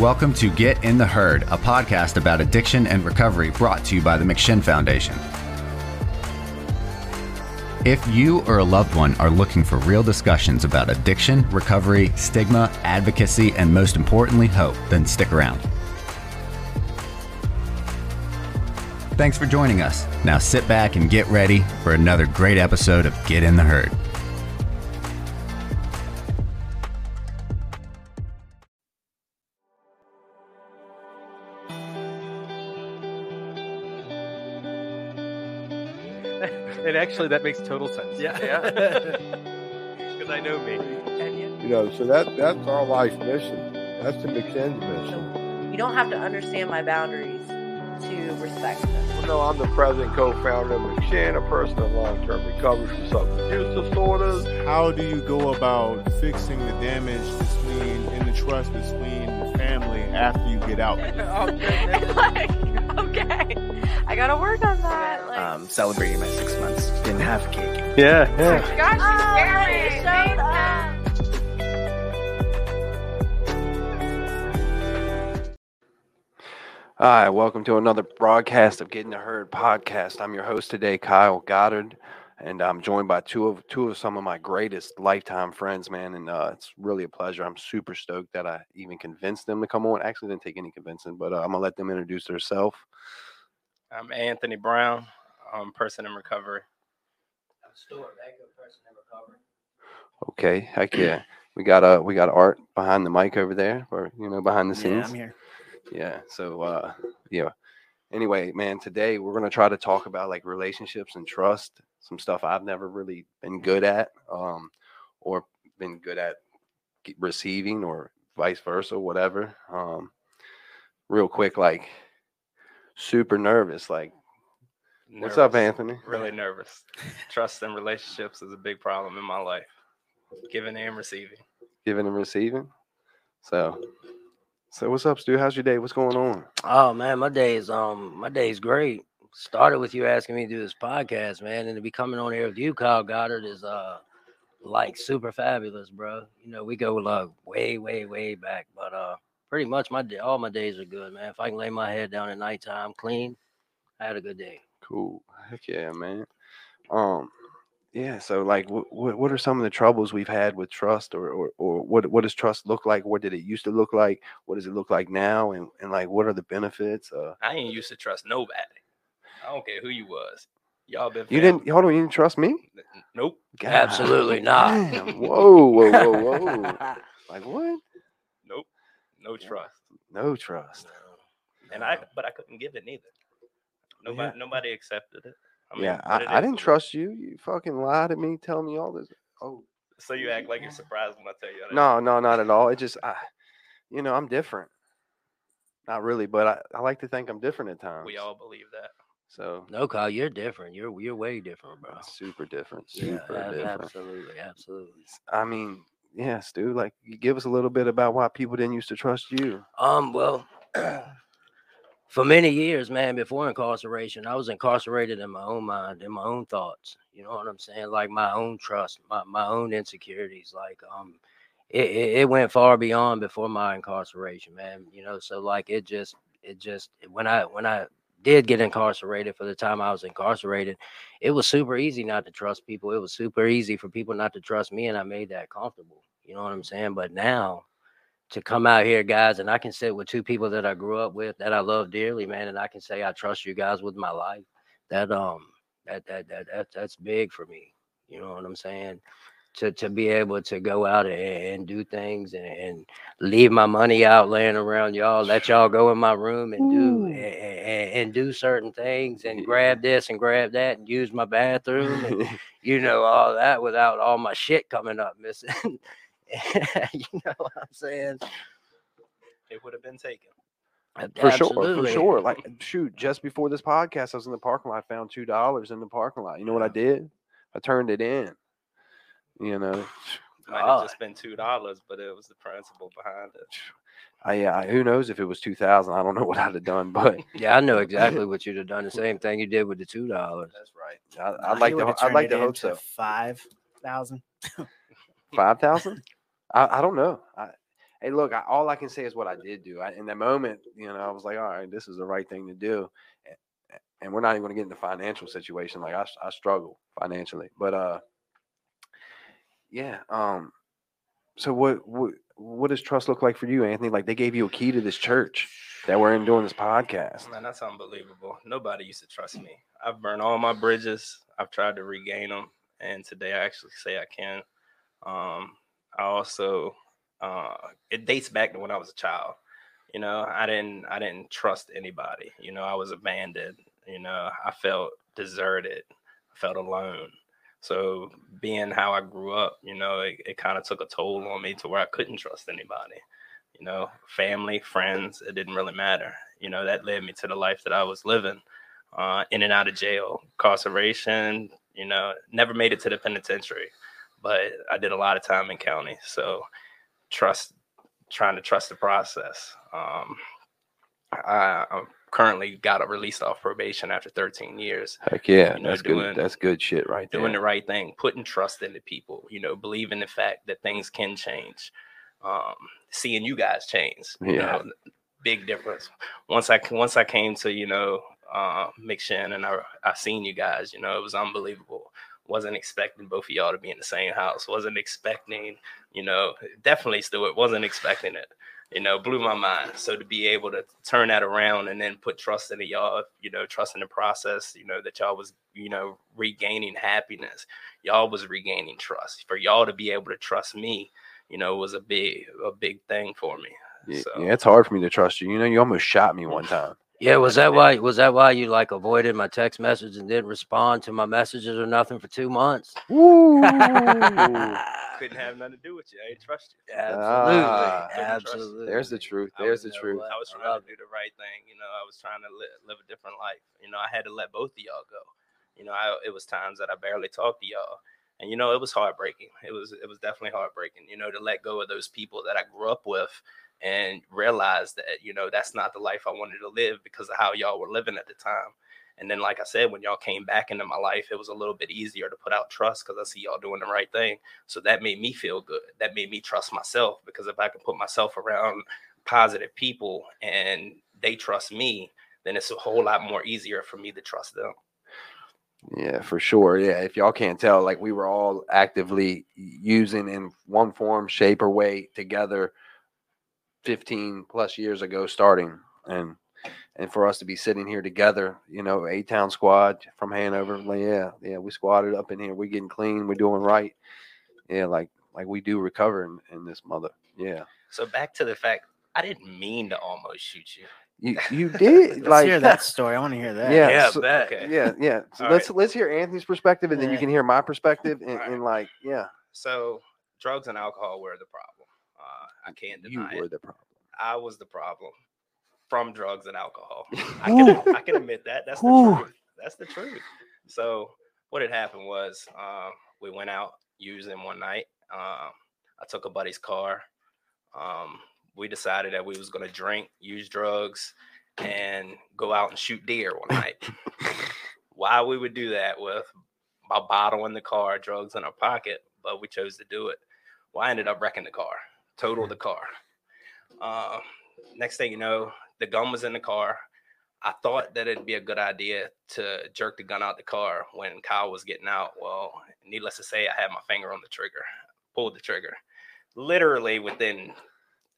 Welcome to Get in the Herd, a podcast about addiction and recovery brought to you by the McShin Foundation. If you or a loved one are looking for real discussions about addiction, recovery, stigma, advocacy, and most importantly, hope, then stick around. Thanks for joining us. Now sit back and get ready for another great episode of Get in the Herd. Actually, that makes total sense. Yeah. Yeah. Because I know me. You know, so that that's our life mission. That's the McShin's mission. You don't have to understand my boundaries to respect them. Well, no, I'm the president, co-founder of McShin, a person in long-term recovery from substance use disorders. How do you go about fixing the damage between in the trust between the family after you get out? like, okay, I gotta work on that. Like, um, celebrating my six months. Didn't have cake. Yeah, yeah. gosh, you scared me. Shut up. Hi, welcome to another broadcast of Get in the Herd podcast. I'm your host today, Kyle Goddard, and I'm joined by two of two of some of my greatest lifetime friends, man. And uh, it's really a pleasure. I'm super stoked that I even convinced them to come on. Actually, didn't take any convincing, but uh, I'm gonna let them introduce themselves. I'm Anthony Brown. Um, person in recovery. I'm a person in recovery. Okay, heck yeah. We got uh we got Art behind the mic over there, or you know behind the Yeah, scenes. I'm here. Yeah. So uh yeah. Anyway, man, today we're gonna try to talk about like relationships and trust, some stuff I've never really been good at, um, or been good at receiving or vice versa, whatever. Um real quick, like super nervous. Like, what's up, Anthony? Really nervous. Trust and relationships is a big problem in my life. Giving and receiving. Giving and receiving. So so what's up, Stu? How's your day? What's going on? Oh man, my day is um my day is great. Started with you asking me to do this podcast, man, and to be coming on here with you, Kyle Goddard, is uh like super fabulous, bro. You know, we go like way, way, way back, but uh pretty much my day, all my days are good, man. If I can lay my head down at nighttime clean, I had a good day. Cool. Heck yeah, man. Um, yeah. So, like, what what what are some of the troubles we've had with trust, or or or what what does trust look like? What did it used to look like? What does it look like now? And and like, what are the benefits? Uh, I ain't used to trust nobody. I don't care who you was. Y'all been you fam- didn't hold on. You didn't trust me? N- n- Nope. Absolutely not. damn, Whoa, whoa, whoa, whoa. like what? Nope. No trust. No trust. And I but I couldn't give it neither. Nobody nobody accepted it. I mean, yeah, but it I, I didn't trust you. You fucking lied to me, tell me all this. Oh, So you act like you're surprised when I tell you that. no, no, not at all. It just, I, you know, I'm different. Not really, but I, I like to think I'm different at times. We all believe that. So No, Kyle, you're different. You're you're way different, bro. super different. Yeah, Super ab- different. absolutely, absolutely. I mean, yes, dude. Like, give us a little bit about why people didn't used to trust you. Um, well, for many years, man, before incarceration, I was incarcerated in my own mind, in my own thoughts. You know what I'm saying? Like my own trust, my, my own insecurities. Like, um, it, it, it went far beyond before my incarceration, man. You know, so like it just, it just when I when I did get incarcerated for the time I was incarcerated, it was super easy not to trust people. It was super easy for people not to trust me, and I made that comfortable. You know what I'm saying? But now to come out here, guys, and I can sit with two people that I grew up with that I love dearly, man, and I can say I trust you guys with my life. That um that that that, that that's big for me. You know what I'm saying? To to be able to go out and, and do things and, and leave my money out laying around y'all, let y'all go in my room and do and, and, and do certain things and grab this and grab that and use my bathroom and you know all that without all my shit coming up missing. you know what I'm saying? It would have been taken. Uh, for sure, for sure. Like, shoot, just before this podcast, I was in the parking lot. Found two dollars in the parking lot. You know what I did? I turned it in. You know, it Might have just been two dollars, but it was the principle behind it. I, I who knows if it was two thousand? I don't know what I'd have done, but Yeah, I know exactly what you'd have done. The same thing you did with the two dollars. that's right. I, I'd like he to. would've ho- I'd like it to hope so. Five thousand. Five thousand? I, I don't know. I, hey, look, I, all I can say is what I did do. I, in that moment, you know, I was like, all right, this is the right thing to do. A- And we're not even going to get into financial situation. Like I, I struggle financially, but uh, yeah. Um, so what what what does trust look like for you, Anthony? Like they gave you a key to this church that we're in doing this podcast. Man, that's unbelievable. Nobody used to trust me. I've burned all my bridges. I've tried to regain them, and today I actually say I can. Um, I also, uh, it dates back to when I was a child. You know, I didn't, I didn't trust anybody. You know, I was abandoned. You know, I felt deserted. I felt alone. So being how I grew up, you know, it, it kind of took a toll on me to where I couldn't trust anybody you know, family, friends, it didn't really matter. You know, that led me to the life that I was living, uh, in and out of jail, incarceration, you know, never made it to the penitentiary, but I did a lot of time in county. So trust, trying to trust the process. Um, I, I'm currently got a released off probation after 13 years Heck yeah, You know, that's doing- good. That's good shit right there. doing the right thing, putting trust into people, you know, believing the fact that things can change, um, seeing you guys change. You Yeah. know, big difference. Once I once I came to you know uh, McShin and I I seen you guys, you know, it was unbelievable. Wasn't expecting both of y'all to be in the same house. Wasn't expecting, you know, definitely still wasn't expecting it. You know, blew my mind. So to be able to turn that around and then put trust into y'all, you know, trust in the process, you know, that y'all was, you know, regaining happiness. Y'all was regaining trust. For y'all to be able to trust me, you know, was a big, a big thing for me. Yeah, So yeah, it's hard for me to trust you. You know, you almost shot me one time. Yeah, was that why? Was that why you like avoided my text message and didn't respond to my messages or nothing for two months? Couldn't have nothing to do with you. I didn't trust you. Absolutely, Ah, absolutely. There's the truth. There's the truth. I was trying love to do the right thing. You know, I was trying to li- live a different life. You know, I had to let both of y'all go. You know, I, it was times that I barely talked to y'all, and you know, it was heartbreaking. It was it was definitely heartbreaking. You know, to let go of those people that I grew up with and realized that you know that's not the life I wanted to live because of how y'all were living at the time. And then, like I said, when y'all came back into my life, it was a little bit easier to put out trust because I see y'all doing the right thing. So that made me feel good. That made me trust myself because if I can put myself around positive people and they trust me, then it's a whole lot more easier for me to trust them. Yeah, for sure. Yeah, if y'all can't tell, like we were all actively using in one form, shape, or way together 15 plus years ago starting. And and for us to be sitting here together, you know, A Town squad from Hanover, like, yeah, yeah, we squatted up in here. We're getting clean, we're doing right. Yeah, like like we do recover in, in this mother. Yeah. So back to the fact, I didn't mean to almost shoot you. You you did Let's like hear that story. I want to hear that. Yeah, Yeah, so- bet. Okay. yeah, yeah. So All let's right. let's hear Anthony's perspective and then you can hear my perspective and, All right. and like, yeah, So drugs and alcohol were the problem. I can't you deny were it. the problem. I was the problem from drugs and alcohol. I can I can admit that. That's the truth. That's the truth. So what had happened was uh, we went out using one night. Um, I took a buddy's car. Um, we decided that we was gonna drink, use drugs, and go out and shoot deer one night. Why we would do that with a bottle in the car, drugs in our pocket, but we chose to do it. Well, I ended up wrecking the car, total the car. Uh, next thing you know, the gun was in the car. I thought that it'd be a good idea to jerk the gun out the car when Kyle was getting out. Well, needless to say, I had my finger on the trigger, pulled the trigger, literally within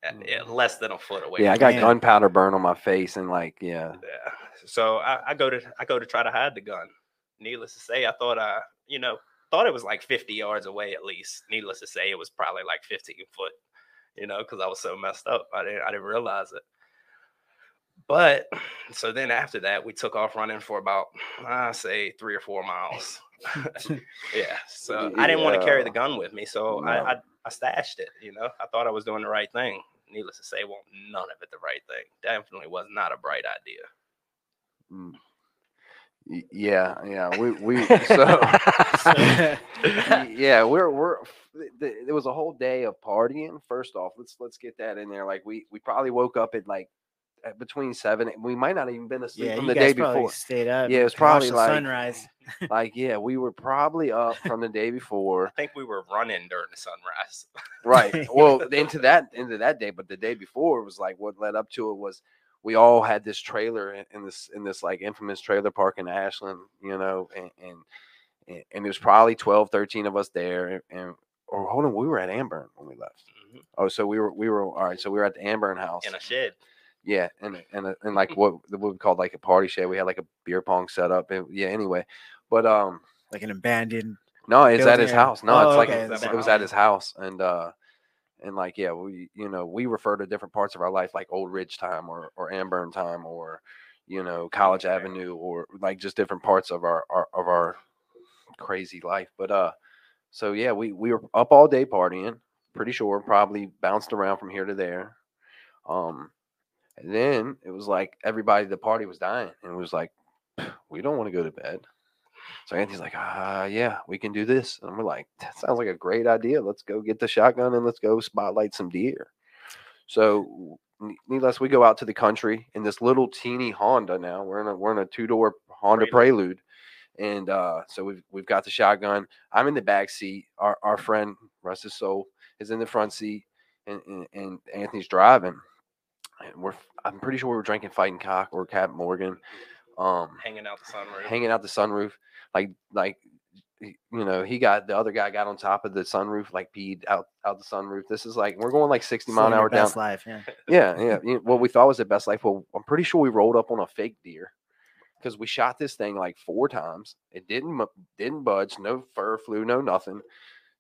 uh, yeah, less than a foot away. Yeah, I got gunpowder burn on my face and like, yeah. yeah. So I, I go to I go to try to hide the gun. Needless to say, I thought I, you know, thought it was like 50 yards away at least. Needless to say, it was probably like 15 foot, you know, because I was so messed up. I didn't I didn't realize it. But so then after that, we took off running for about I say three or four miles. yeah. So I didn't want to carry the gun with me, so No. I, I I stashed it. You know, I thought I was doing the right thing. Needless to say, well, none of it the right thing. Definitely was not a bright idea. Mm. Y- Yeah, yeah. We we so y- yeah, we're we're f- th- th- there was a whole day of partying. First off, let's let's get that in there. Like we we probably woke up at like at between seven. We might not even been asleep Yeah, from you the guys day before. stayed up. Yeah, it was probably like- sunrise. like, yeah, we were probably up from the day before. I think we were running during the sunrise. Right. Well, into that into that day, but the day before was like what led up to it was we all had this trailer in, in this in this like infamous trailer park in Ashland, you know, and and and, and there was probably 12, 13 of us there. And or hold on, we were at Amburn when we left. Mhm. Oh, so we were we were all right. So we were at the Amburn house. in a shed. Yeah, and and and like what what we called like a party shed. We had like a beer pong set up. And, yeah. Anyway, but um, like an abandoned. no, it's at his house. No, Oh, it's like okay, it that's was at his house, and uh, and like yeah, we you know we refer to different parts of our life like Old Ridge time or or Amburn time or you know College. Avenue or like just different parts of our, our of our crazy life. But uh, so yeah, we we were up all day partying. Pretty sure, probably bounced around from here to there. Um, and then it was like everybody the party was dying, and it was like we don't want to go to bed. So Anthony's like, ah, yeah, we can do this. And we're like, that sounds like a great idea. Let's go get the shotgun and let's go spotlight some deer. So, needless, we go out to the country in this little teeny Honda. Now we're in a we're in a two door Honda Prelude, and uh, so we've we've got the shotgun. I'm in the back seat. Our our friend, his soul, is in the front seat, and and, and Anthony's driving. And we're I'm pretty sure we were drinking Fighting Cock or Cap Morgan. Um, hanging out the sunroof. hanging out the sunroof, like like you know, he got the other guy got on top of the sunroof, like peed out out the sunroof. This is like we're going like sixty mile an living your hour down. best life. Yeah. Yeah, yeah. you know, What we thought was the best life. Well, I'm pretty sure we rolled up on a fake deer because we shot this thing like four times. It didn't didn't budge. No fur flew. No nothing.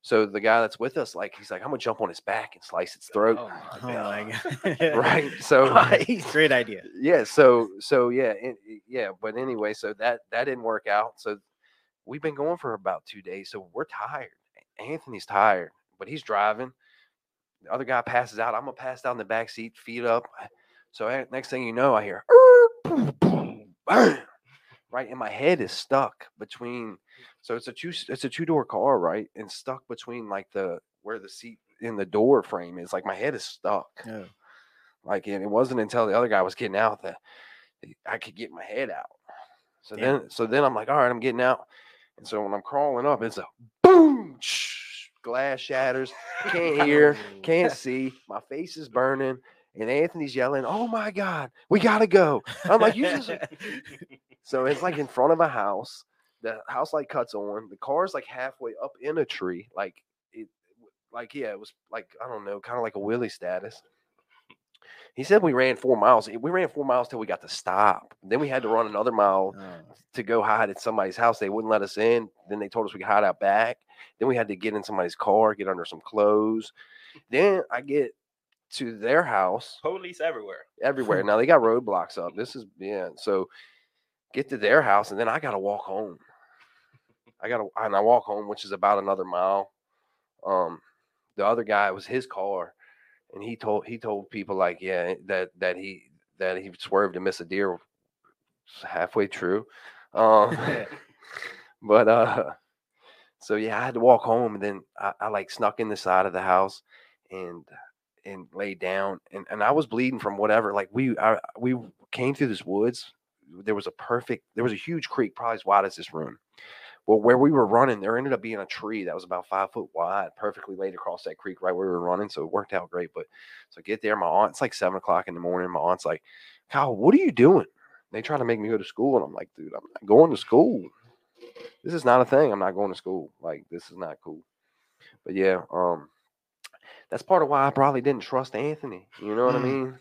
So the guy that's with us, like, he's like, I'm gonna jump on its back and slice its throat. Oh Oh my my God. god. Right. So Great idea. yeah so so yeah it- it- yeah but anyway so that that didn't work out so we've been going for about two days so we're tired anthony's tired but he's driving the other guy passes out i'm gonna pass down the back seat feet up so eh, next thing you know i hear right and my head is stuck between so it's a two it's a two door car right and stuck between like the where the seat in the door frame is like my head is stuck Oh. like, and it wasn't until the other guy was getting out that I could get my head out. So Damn. then, so then I'm like, all right, I'm getting out. And so when I'm crawling up, it's a boom, glass shatters, can't hear, can't see, my face is burning, and Anthony's yelling, "Oh my God, we gotta go!" I'm like, "You just." So it's like in front of a house. The house light cuts on. The car's like halfway up in a tree. Like it, like yeah, it was like I don't know, kind of like a Willie status. He said we ran four miles. We ran four miles till we got to stop. Then we had to run another mile Oh. to go hide at somebody's house. They wouldn't let us in. Then they told us we could hide out back. Then we had to get in somebody's car, get under some clothes. Then I get to their house Police everywhere. everywhere. Now they got roadblocks up. This is yeah. So get to their house, and then I gotta walk home. I gotta and I walk home, which is about another mile. Um, the other guy it was his car, and he told he told people like yeah that that he that he swerved to miss a deer. It's halfway true. Um, but uh, so yeah, I had to walk home, and then I, I like snuck in the side of the house, and and laid down and, and I was bleeding from whatever. Like we I, we came through this woods. There was a perfect there was a huge creek, probably as wide as this room. Well, where we were running, there ended up being a tree that was about five foot wide, perfectly laid across that creek right where we were running. So it worked out great. But so I get there, my aunt's like seven o'clock in the morning. My aunt's like, Kyle, what are you doing? They trying to make me go to school. And I'm like, dude, I'm not going to school. This is not a thing. I'm not going to school. Like, this is not cool. But yeah, um, that's part of why I probably didn't trust Anthony. You know what I Mm. mean?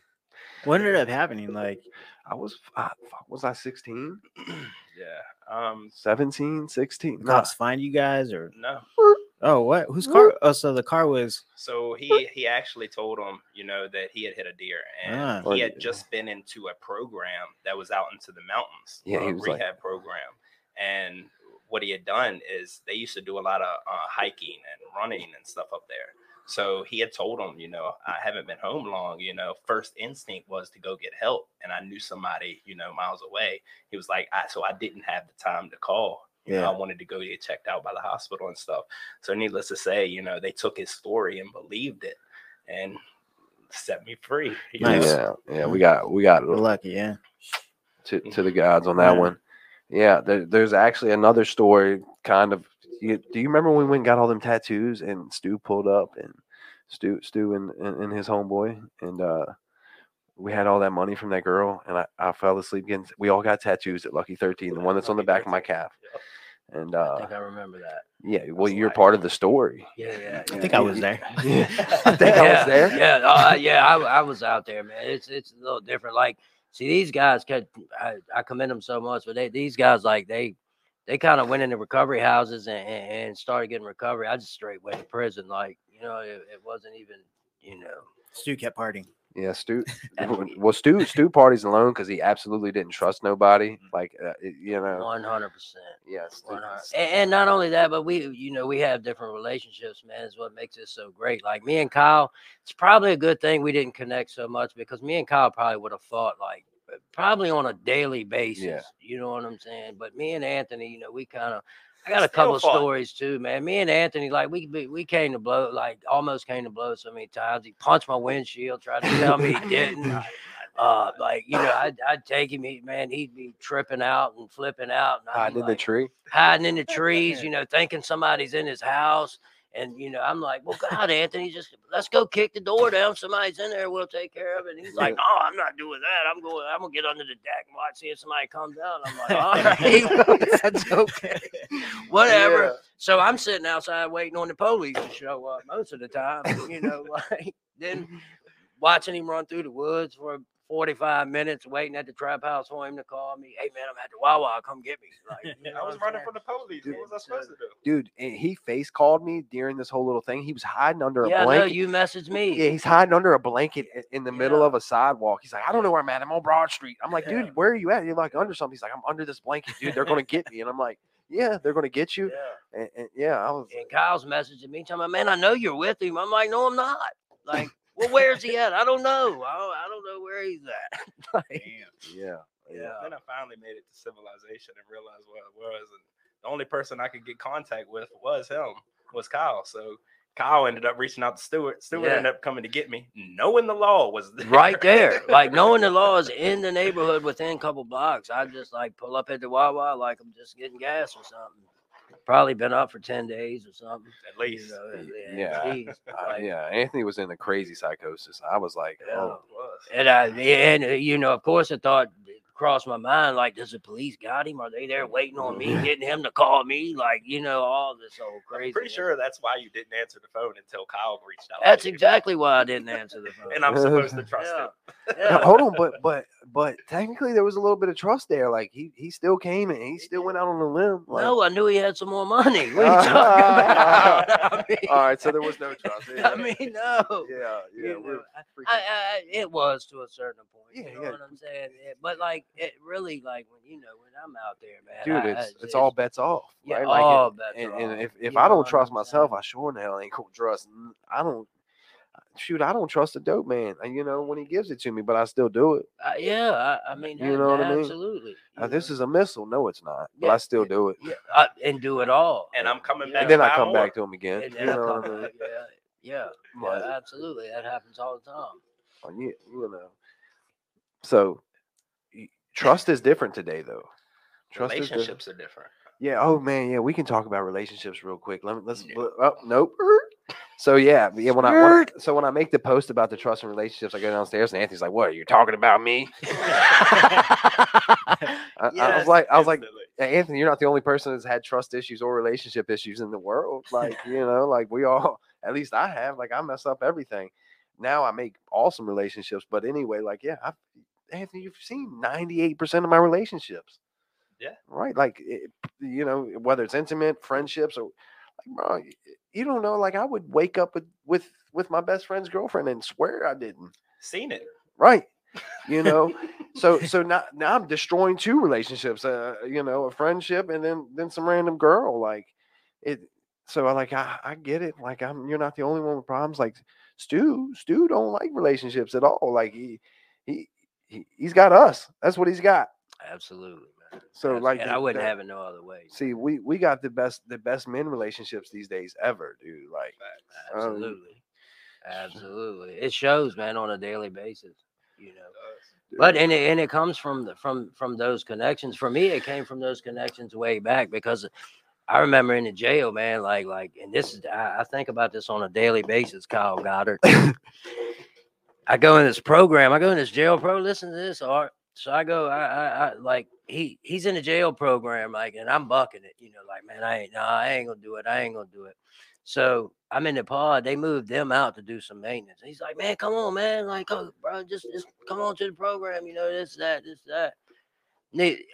What ended up happening? Like, I was, I, was I 16, Yeah. Um. 17, 16? Nah, cops find you guys or? No. Oh, what? Whose car? Oh, so the car was. So he he actually told him, you know, that he had hit a deer, and Ah. he had just been into a program that was out into the mountains, Yeah, he a was like- rehab program, and what he had done is they used to do a lot of uh, hiking and running and stuff up there. So he had told him, you know, I haven't been home long. You know, first instinct was to go get help, and I knew somebody, you know, miles away. He was like, I so I didn't have the time to call. You know, Yeah. I wanted to go get checked out by the hospital and stuff. So needless to say, you know, they took his story and believed it. And set me free. you Nice. know? Yeah, yeah, we got we got We're lucky, yeah. to, to the mm-hmm. gods on that Yeah. one. Yeah, there, there's actually another story. Kind of. You, do you remember when we went and got all them tattoos and Stu pulled up and Stu Stu and, and, and his homeboy and uh we had all that money from that girl and I, I fell asleep getting we all got tattoos at Lucky 13, the one that's on the back of my calf. And I uh think I remember that. yeah, well you're life. part of the story. Yeah, yeah. I think I was there. Yeah, I think I was there. Yeah, uh, yeah, I, I was out there, man. It's it's a little different. Like, see, these guys, can, I, I commend them so much, but they these guys, like, they they kind of went into recovery houses and, and, and started getting recovery. I just straight went to prison. Like, you know, it, it wasn't even, you know, Stu kept partying. Yeah, Stu. And w- we- Well, Stu Stu parties alone because he absolutely didn't trust nobody. Like uh, you know, one hundred percent. yes. One hundred- And, and not only that, but we, you know, we have different relationships, man. Is what makes it so great. Like me and Kyle, it's probably a good thing we didn't connect so much because me and Kyle probably would have fought like probably on a daily basis. You know what I'm saying? But me and Anthony, you know, we kind of. I got a Still couple fought. stories too, man. Me and Anthony, like we we- we came to blow, like almost came to blow so many times. He punched my windshield, tried to tell me he didn't. Uh, like you know, I'd, I'd take him, he, man. He'd be tripping out and flipping out. And Hiding be in the tree. hiding in the trees, you know, thinking somebody's in his house. And you know, I'm like, well, God, Anthony, just let's go kick the door down. Somebody's in there. We'll take care of it. And he's like, no, oh, I'm not doing that. I'm going. I'm gonna get under the deck and watch see if somebody comes out. I'm like, all right, that's okay, whatever. So I'm sitting outside waiting on the police to show up most of the time. You know, like then watching him run through the woods for 45 minutes, waiting at the trap house for him to call me. Hey man, I'm at the Wawa. Come get me. Like, you know I was running from the police. Dude, what was I supposed to do? Dude, and he face called me during this whole little thing. He was hiding under Yeah, a no, blanket. you messaged me. yeah, he's hiding under a blanket in the middle of a sidewalk. He's like, I don't know where I'm at. I'm on Broad Street. I'm like, Yeah. dude, where are you at? You're like under something. He's like, I'm under this blanket, dude. They're gonna get me. And I'm like, yeah, they're gonna get you. Yeah. And, and yeah, I was. And Kyle's messaging me, telling me, man, I know you're with him. I'm like, no, I'm not. Like, well, where's he at? I don't know. I don't, I don't know where he's at. like, Yeah. yeah. Then I finally made it to civilization and realized what it was. And the only person I could get contact with was him, was Kyle. So Kyle ended up reaching out to Stewart. Stewart Yeah. ended up coming to get me, knowing the law was there. right there. Like knowing the law is in the neighborhood within a couple blocks. I just like pull up at the Wawa like I'm just getting gas or something. Probably been up for 10 days or something. At least. You know, and- and Yeah. geez, Uh, yeah, Anthony was in a crazy psychosis. I was like, Yeah. oh, And I and uh, you know, of course, I thought crossed my mind like, does the police got him? Are they there waiting on me, getting him to call me? Like, you know, all this old crazy. I'm pretty sure that's why you didn't answer the phone until Kyle reached out. That's exactly why I didn't answer the phone. And I'm supposed to trust Yeah. him. No, Yeah. hold on, but but but technically there was a little bit of trust there. Like he he still came and he still went out on a limb. Like, no, I knew he had some more money. What are you talking about? I mean, all right, so there was no trust. I mean, no. yeah, yeah, You know, I, I, it was to a certain point. Yeah, you know yeah. what I'm saying? It- but like, it really, like when you know, when I'm out there, man, dude, it's I- it's all bets off. yeah, right? Like, all and, bets and, are and if if you I don't trust myself. I sure hell ain't gonna trust. I don't. Shoot, I don't trust a dope man. You know when he gives it to me, but I still do it. Uh, yeah, I, I mean, You know what I mean? absolutely. Uh, you this is a missile. No, it's not. But Yeah, I still do it. yeah, uh, and do it all. And I'm coming Yeah. back. And then I come more. back to him again. And You know what I mean? back, yeah, yeah, But- yeah, absolutely. That happens all the time. Uh, You, you know. So, trust is different today, though. Trust is different. Relationships are different. Yeah. Oh man. Yeah. We can talk about relationships real quick. Let me. Let's. No. Oh nope. So yeah. Yeah. When I, when I so when I make the post about the trust and relationships, I go downstairs and Anthony's like, "What are you talking about me?" I, I was like, I was like, Anthony, you're not the only person that's had trust issues or relationship issues in the world. Like, you know, like we all, at least I have. Like, I mess up everything. Now I make awesome relationships, but anyway, like, yeah, I, Anthony, you've seen 98% of my relationships. Yeah. Right. Like, it, you know, whether it's intimate friendships or like, bro, y- you don't know. Like, I would wake up with with with my best friend's girlfriend and swear I didn't. Seen it. Right. You know, so so now now I'm destroying two relationships. Uh, you know, a friendship and then then some random girl. Like it. So I like I, I get it. Like I'm you're not the only one with problems. Like Stu Stu don't like relationships at all. Like he he, he he's got us. That's what he's got. Absolutely, man. So like and the- I wouldn't the- have it no other way. See, we we got the best the best men relationships these days ever, dude. Like um, Absolutely. Absolutely, it shows, man, on a daily basis. You know, but and it, and it comes from the from from those connections. For me, it came from those connections way back because I remember in the jail, man, like like, and this is I, I think about this on a daily basis, Kyle Goddard. I go in this program, I go in this jail pro. Listen to this, Art. So I go, I, I, I like he he's in the jail program, like, and I'm bucking it, you know, like, man, I ain't, nah, I ain't gonna do it, I ain't gonna do it. So I'm in the pod. They moved them out to do some maintenance. He's like, man, come on, man, like, oh, bro, just just come on to the program, you know, this, that, this, that.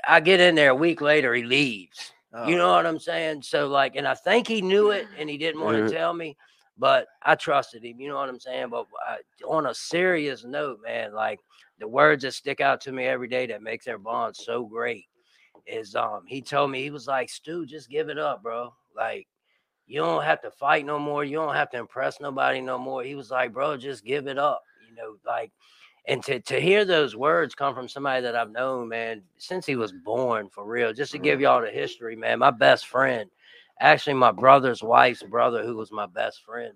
I get in there a week later, he leaves. You Oh. know what I'm saying? So like, and I think he knew it, and he didn't want to tell me, but I trusted him. You know what I'm saying? But I, on a serious note, man, like the words that stick out to me every day that makes their bond so great is um he told me he was like Stu, just give it up, bro. Like you don't have to fight no more. You don't have to impress nobody no more. He was like, bro, just give it up. You know, like and to to hear those words come from somebody that I've known, man, since he was born for real. Just to give y'all the history, man. My best friend, actually my brother's wife's brother, who was my best friend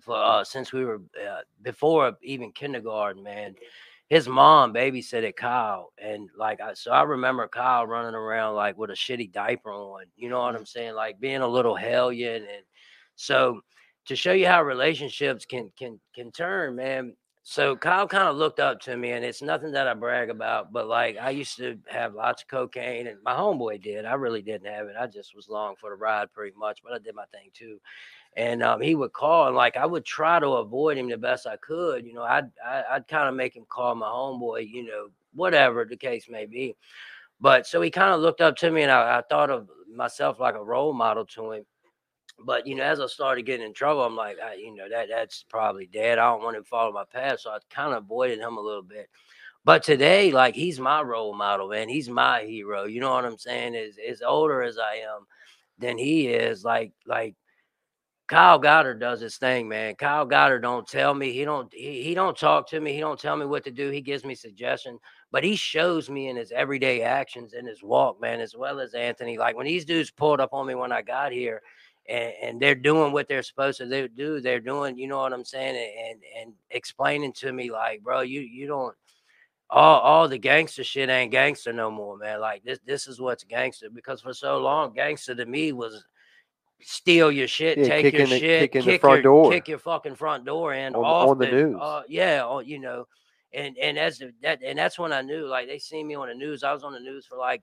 for uh since we were uh, before even kindergarten, man. His mom babysitted Kyle, and like I so I remember Kyle running around like with a shitty diaper on. You know what I'm saying? Like being a little hellion, and so to show you how relationships can can can turn, man. So Kyle kind of looked up to me, and it's nothing that I brag about, but like I used to have lots of cocaine, and my homeboy did. I really didn't have it. I just was long for the ride pretty much, but I did my thing too. And um, he would call, and like I would try to avoid him the best I could. You know, I'd I, I'd kind of make him call my homeboy. You know, whatever the case may be. But so he kind of looked up to me, and I, I thought of myself like a role model to him but you know, as I started getting in trouble, I'm like, I, you know, that that's probably dead. I don't want him to follow my path, so I kind of avoided him a little bit. But today, like, he's my role model, man. He's my hero. You know what I'm saying? As as older as I am, than he is, like like Kyle Goddard does his thing, man. Kyle Goddard don't tell me he don't he, he don't talk to me. He don't tell me what to do. He gives me suggestions, but he shows me in his everyday actions, and his walk, man, as well as Anthony. Like when these dudes pulled up on me when I got here, and, and they're doing what they're supposed to do-. They're doing, you know what I'm saying, and and, explaining to me like, bro, you you don't all all the gangster shit ain't gangster no more, man. Like this this is what's gangster because for so long, gangster to me was steal your shit, Yeah, take your the- shit, kick front your door. kick your fucking front door in On off on the news. Uh, yeah, on, you know, and and the- that and that's when I knew like they seen me on the news. I was on the news for like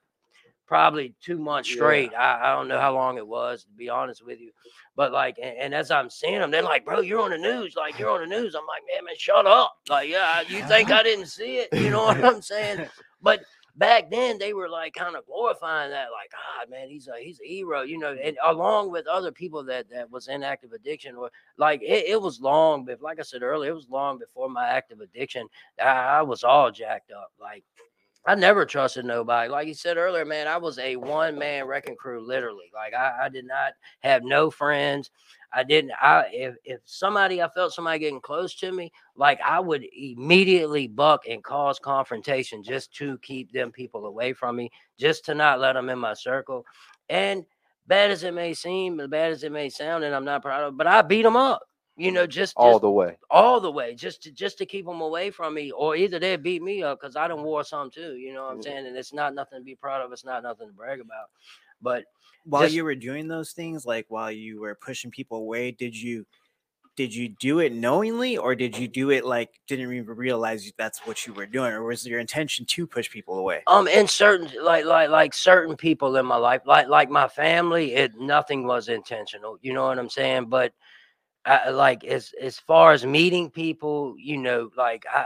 probably two months Yeah. straight. I, I don't know how long it was to be honest with you, but like and, and as I'm seeing them, they're like, "Bro, you're on the news. Like you're on the news." I'm like, "Man, man, shut up!" Like, yeah, you think I didn't see it? You know what I'm saying? But back then they were like kind of glorifying that, like, God, man, he's a he's a hero, you know, and along with other people that that was in active addiction, or like it, it was long, but like I said earlier, it was long before my active addiction. I, I was all jacked up, like. I never trusted nobody. Like you said earlier, man, I was a one man wrecking crew, literally. Like I, I did not have no friends. I didn't. I if if somebody I felt somebody getting close to me, like I would immediately buck and cause confrontation just to keep them people away from me, just to not let them in my circle. And bad as it may seem, as bad as it may sound, and I'm not proud of, but I beat them up. You know, just all the way. all the way, just to just to keep them away from me, or either they beat me up because I done wore some too. You know what I'm Mm. saying? And it's not nothing to be proud of. It's not nothing to brag about. But while Just- you were doing those things, like while you were pushing people away, did you did you do it knowingly or did you do it like didn't even realize that's what you were doing or was your intention to push people away? um, in certain like like like certain people in my life, like like my family, it nothing was intentional. You know what I'm saying? But I, like as as far as meeting people, you know, like I,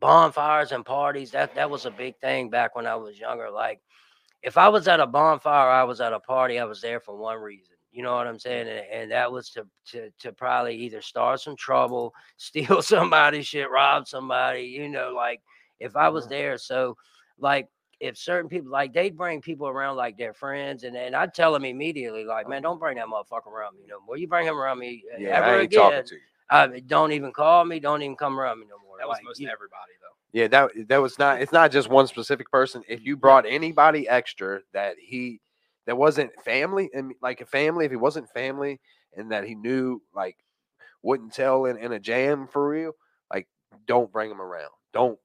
bonfires and parties, that that was a big thing back when I was younger. Like if I was at a bonfire, I was at a party, I was there for one reason. You know what I'm saying? And, and that was to, to to probably either start some trouble, steal somebody's shit, rob somebody, you know, like if I was mm-hmm. there. So like if certain people like they'd bring people around like their friends and and I'd tell them immediately, like, man, don't bring that motherfucker around me no more. You bring him around me uh, Yeah, ever I ain't again. talking to you. uh, don't even call me, don't even come around me no more. That was Like, most you- everybody though. Yeah, that that was not. It's not just one specific person. If you brought anybody extra that he that wasn't family and like a family, if he wasn't family and that he knew like wouldn't tell in, in a jam for real, like don't bring him around. Don't,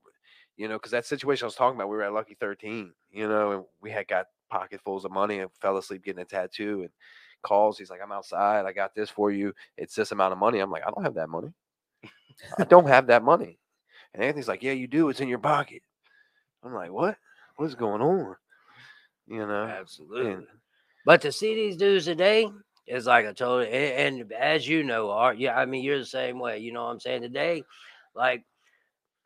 you know, because that situation I was talking about, we were at Lucky 13, you know, and we had got pocketfuls of money and fell asleep getting a tattoo and calls. He's like, I'm outside. I got this for you. It's this amount of money. I'm like, I don't have that money. I don't have that money. And Anthony's like, Yeah, you do. It's in your pocket. I'm like, What? What's going on? You know? Absolutely. And But to see these dudes today is like a total. And, and as you know, Art, yeah, I mean, you're the same way. You know what I'm saying? Today, like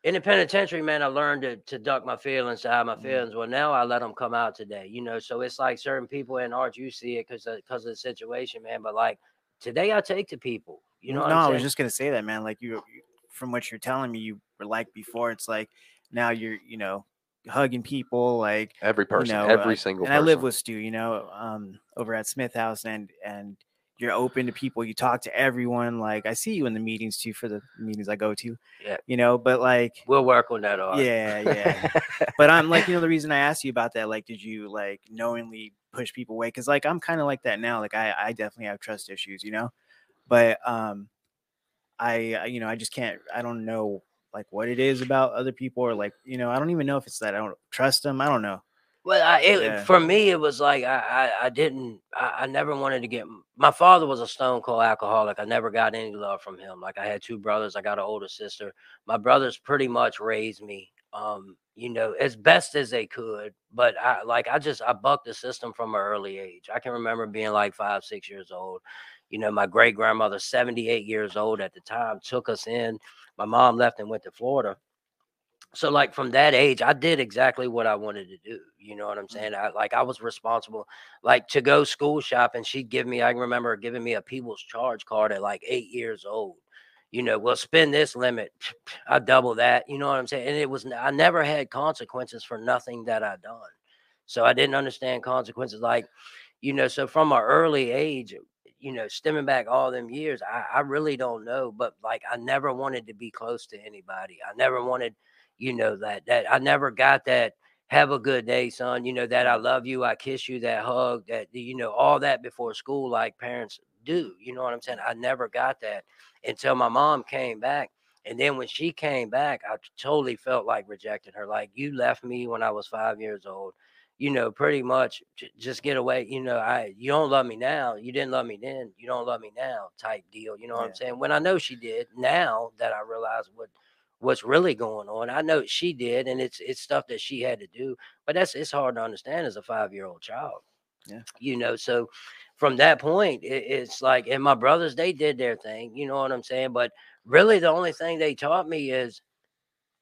in the penitentiary, man, I learned to, to duck my feelings, to hide my feelings. Well, now I let them come out today. You know, so it's like certain people in art, you see it because because of the situation, man. But like today, I take to people. You know, what no, I'm I was just gonna say that, man. Like you, you- from what you're telling me, you were like before. It's like now you're, you know, hugging people, like every person, know, every uh, single and person. I live with Stu, you know, um, over at Smith House, and and you're open to people. You talk to everyone. Like I see you in the meetings too, for the meetings I go to. Yeah. You know, but like, we'll work on that, Art. yeah, yeah. but I'm like, you know, the reason I asked you about that, like, did you like knowingly push people away? Because like I'm kind of like that now. Like I, I definitely have trust issues, you know. But um, I- you know, I just can't. I don't know like what it is about other people, or like, you know, I don't even know if it's that I don't trust them. I don't know. Well, I, it, Yeah. for me, it was like I, I, I didn't, I, I never wanted to get. My father was a stone cold alcoholic. I never got any love from him. Like I had two brothers. I got an older sister. My brothers pretty much raised me, um, you know, as best as they could. But I, like, I just, I bucked the system from an early age. I can remember being like five, six years old. You know, my great grandmother, seventy-eight years old at the time, took us in. My mom left and went to Florida so like from that age i did exactly what i wanted to do you know what i'm mm-hmm. saying? I, like i was responsible like to go school shopping she'd give me i remember giving me a Peebles charge card at like eight years old you know well spend this limit i double that you know what i'm saying? And it was i never had consequences for nothing that i done. So i didn't understand consequences like you know so from an early age you know stemming back all them years I, I really don't know but like i never wanted to be close to anybody. I never wanted you know that that I never got that have a good day son you know that I love you I kiss you that hug that you know all that before school like parents do you know what I'm saying? I never got that until my mom came back and then when she came back I totally felt like rejecting her like you left me when I was 5 years old you know pretty much just get away you know I you don't love me now you didn't love me then you don't love me now type deal you know what I'm saying? When I know she did now that I realize what what's really going on. I know she did, and it's it's stuff that she had to do, but that's it's hard to understand as a five year old child. Yeah. you know. So from that point, it, it's like, and my brothers they did their thing. You know what I'm saying? But really, the only thing they taught me is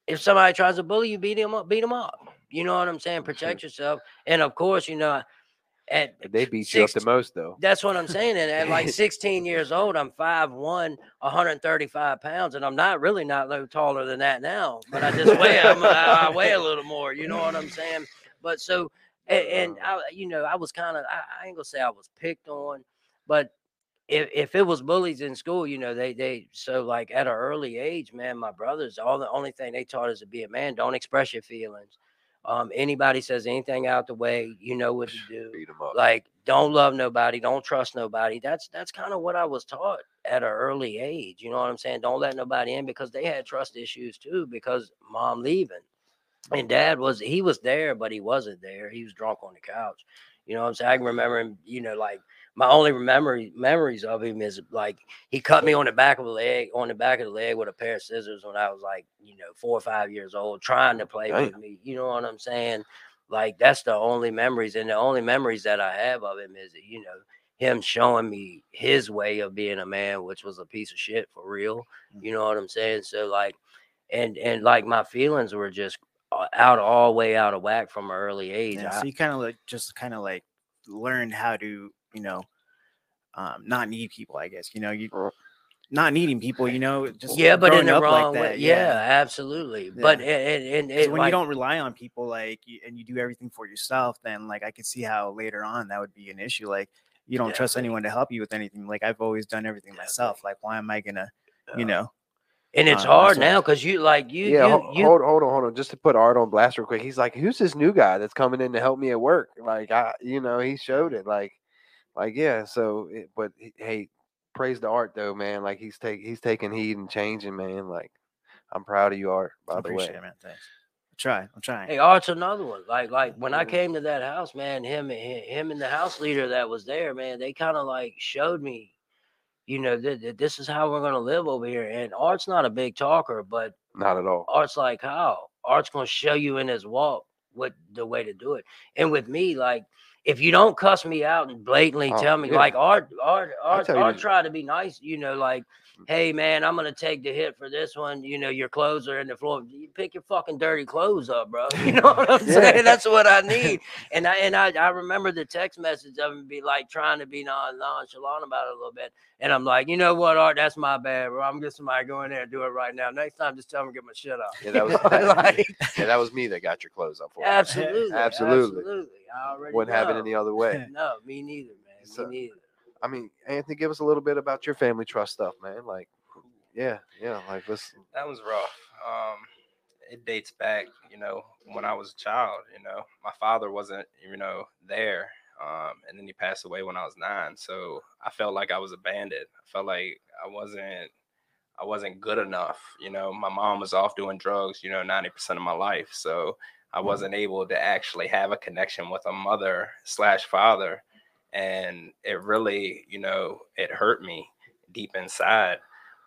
if somebody tries to bully you, beat them up, beat them up. You know what I'm saying? Protect yourself, and of course, you know. At They beat you up the most though. that's what I'm saying. And at like 16 years old, I'm 5'1, 135 pounds, and I'm not really not no taller than that now. But I just weigh I'm, uh, I, I weigh a little more. You know what I'm saying? But so and, and uh. I, you know, I was kind of I, I ain't gonna say I was picked on, but if if it was bullies in school, you know, they they so like at an early age, man, my brothers, all the only thing they taught us to be a man, don't express your feelings. Um, anybody says anything out the way, you know what to do. Beat 'em up. like don't love nobody don't trust nobody. That's that's kind of what i was taught at an early age you know what i'm saying? Don't let nobody in because they had trust issues too because mom leaving. And dad was he was there but he wasn't there. He was drunk on the couch. You know what i'm saying? I can remember him you know like my only memory memories of him is like he cut me on the back of the leg on the back of the leg with a pair of scissors when i was like you know four or five years old trying to play with me you know what i'm saying? Like that's the only memories and the only memories that i have of him is you know him showing me his way of being a man which was a piece of shit for real you know what i'm saying? So like and and like my feelings were just uh, out all way out of whack from an early age Yeah, so you kind of like just kind of like learned how to, you know, um, not need people. I guess you know you not needing people. You know, just yeah but in growing the up wrong like way that. yeah, absolutely but Yeah. and, and, 'Cause and when like, you don't rely on people like and you do everything for yourself, then like I could see how later on that would be an issue. Like you don't trust anyone to help you with anything. Like I've always done everything myself. Like why am I gonna, you know? and it's uh, hard that's now because you like you yeah, you, ho- you hold hold on, hold on. Just to put Art on blast real quick, he's like, "Who's this new guy that's coming in to help me at work?" Like, I, you know, he showed it. Like, like yeah. So, it, but hey, praise the Art though, man. Like he's take he's taking heed and changing, man. Like I'm proud of you, Art. By I the way, appreciate it, man. Thanks. I'm trying. I'm trying. Hey, Art's another one. Like, like when I came to that house, man, him, and him and the house leader that was there, man, they kind of like showed me, you know, that that this is how we're gonna live over here. And Art's not a big talker, but not at all. Art's like how Art's gonna show you in his walk what the way to do it. And with me, like if you don't cuss me out and blatantly Oh, tell me, yeah. like Art, Art, Art, Art try to be nice, you know, like. Hey man, I'm gonna take the hit for this one. You know, your clothes are in the floor. You pick your fucking dirty clothes up, bro. You know what I'm Yeah. saying? That's what I need. And I and I, I remember the text message of him be like trying to be non nonchalant about it a little bit. And I'm like, you know what, Art, that's my bad, bro. I'm just somebody go in there and do it right now. Next time, just tell me to get my shit off. Yeah, that was Like, yeah, that was me that got your clothes up for you. absolutely, Absolutely. absolutely. I already Wouldn't have it any other way. No, me neither, man. So- me uh, neither. I mean, Anthony, give us a little bit about your family trust stuff, man. Like, yeah, yeah, like let's. that was rough. Um, it dates back, you know, when I was a child. You know, my father wasn't, you know, there, um, and then he passed away when I was nine. So I felt like I was abandoned. I felt like I wasn't, I wasn't good enough. You know, my mom was off doing drugs. You know, ninety percent of my life. So I wasn't able to actually have a connection with a mother slash father, and it really, you know, it hurt me deep inside.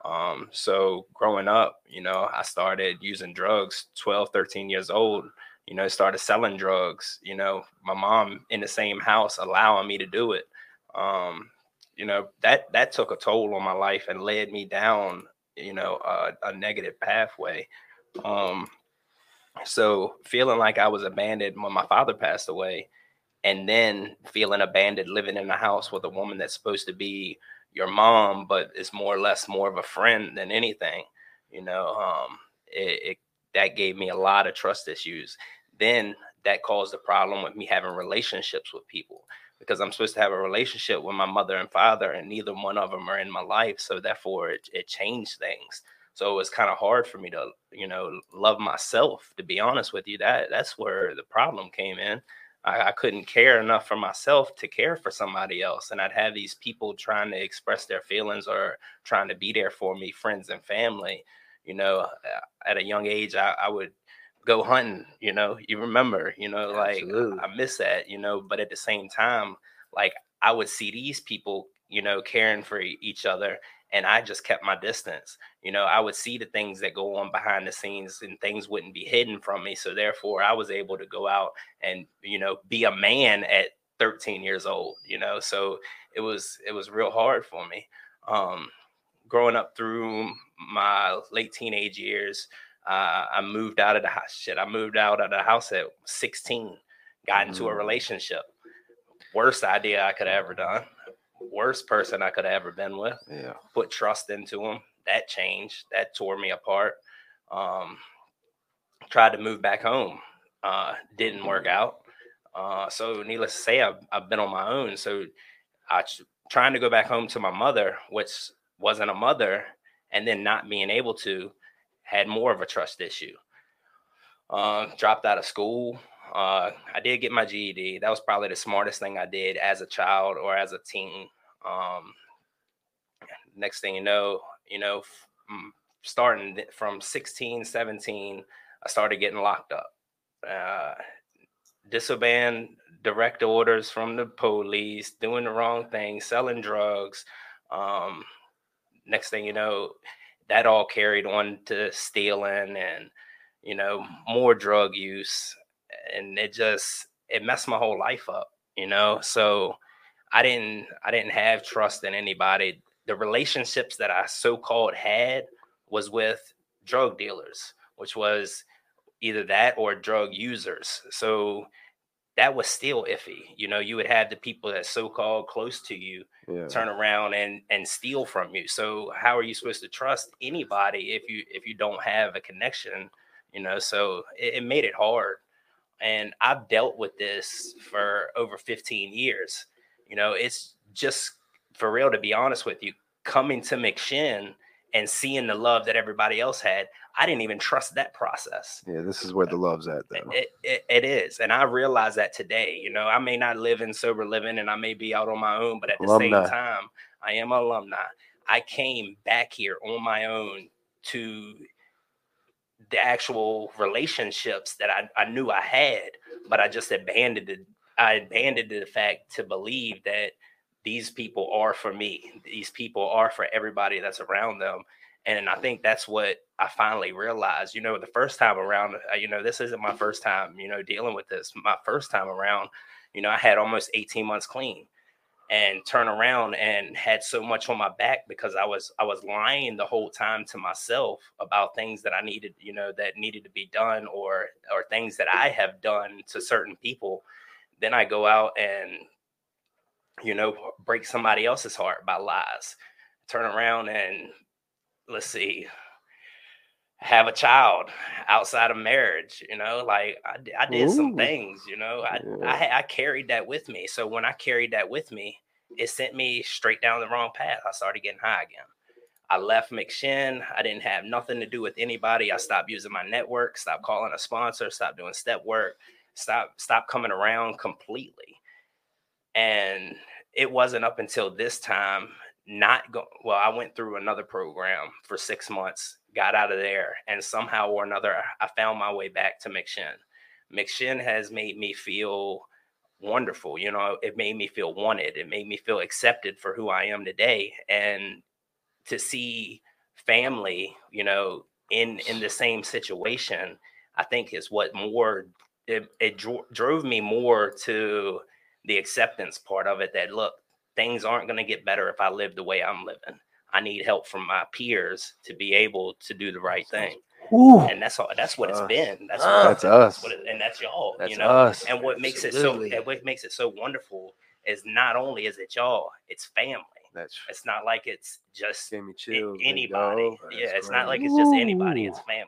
Um, so growing up, you know, I started using drugs 12, 13 years old, you know, started selling drugs, you know, my mom in the same house allowing me to do it. Um, you know, that that took a toll on my life and led me down, you know, a, a negative pathway. Um, so feeling like I was abandoned when my father passed away, and then feeling abandoned living in a house with a woman that's supposed to be your mom, but is more or less more of a friend than anything. You know, um, it, it that gave me a lot of trust issues. Then that caused a problem with me having relationships with people because I'm supposed to have a relationship with my mother and father, and neither one of them are in my life. So therefore, it, it changed things. So it was kind of hard for me to, you know, love myself. To be honest with you, that that's where the problem came in. I, I couldn't care enough for myself to care for somebody else. And I'd have these people trying to express their feelings or trying to be there for me, friends and family. You know, uh, at a young age, I, I would go hunting, you know, you remember, you know, like Absolutely. I miss that, you know, but at the same time, like I would see these people, you know, caring for each other. And I just kept my distance. You know, I would see the things that go on behind the scenes and things wouldn't be hidden from me. So therefore I was able to go out and, you know, be a man at 13 years old, you know. So it was it was real hard for me. Um growing up through my late teenage years, uh, I moved out of the house. Shit, I moved out of the house at 16, got into a Mm. relationship. Worst idea I could have ever done. Worst person I could have ever been with. Yeah. Put trust into him. That changed. That tore me apart. Um, tried to move back home. Uh, didn't work out. Uh, so needless to say, I've, I've been on my own. So I trying to go back home to my mother, which wasn't a mother, and then not being able to had more of a trust issue. Uh, dropped out of school. Uh, I did get my GED. That was probably the smartest thing I did as a child or as a teen. Um, next thing you know, you know, f- mm, starting from 16, 17, I started getting locked up. Uh, disobeying direct orders from the police, doing the wrong thing, selling drugs. Um, next thing you know, that all carried on to stealing and you know more drug use, and it just it messed my whole life up. You know, so I didn't I didn't have trust in anybody. The relationships that I so called had was with drug dealers, which was either that or drug users. So that was still iffy. You know, you would have the people that so called close to you Yeah. turn around and and steal from you. So how are you supposed to trust anybody if you if you don't have a connection? You know, so it, it made it hard. And I've dealt with this for over 15 years. You know, it's just for real to be honest with you, coming to McShin and seeing the love that everybody else had, I didn't even trust that process. Yeah, this is where the love's at, though. It, it, it is. And I realize that today. You know, I may not live in sober living and I may be out on my own, but at the Alumni. same time, I am an alumni. I came back here on my own to the actual relationships that I, I knew I had, but I just abandoned it. I abandoned the fact to believe that these people are for me. These people are for everybody that's around them. And I think that's what I finally realized. You know, the first time around, uh, you know, this isn't my first time, you know, dealing with this. My first time around, you know, I had almost 18 months clean and turn around and had so much on my back because I was I was lying the whole time to myself about things that I needed, you know, that needed to be done or or things that I have done to certain people. Then I go out and you know break somebody else's heart by lies. Turn around and let's see have a child outside of marriage you know like i, I did some things you know I. I i carried that with me so when i carried that with me it sent me straight down the wrong path i started getting high again. I left mcshin i didn't have nothing to do with anybody i stopped using my network stopped calling a sponsor stopped doing step work stopped stopped coming around completely. And it wasn't up until this time not go well i went through another program for six months got out of there and somehow or another i found my way back to mcshin mcshin has made me feel wonderful you know it made me feel wanted it made me feel accepted for who i am today and to see family you know in in the same situation i think is what more it, it dro- drove me more to the acceptance part of it that look things aren't going to get better if i live the way i'm living i need help from my peers to be able to do the right thing and that's all that's what it's been that's, what, That's us. what it, and that's y'all That's you know us. and what makes it so Absolutely. and what makes it so wonderful is not only is it y'all it's family That's it's not like it's just me a- chills. anybody yeah That's it's not like it's just anybody it's family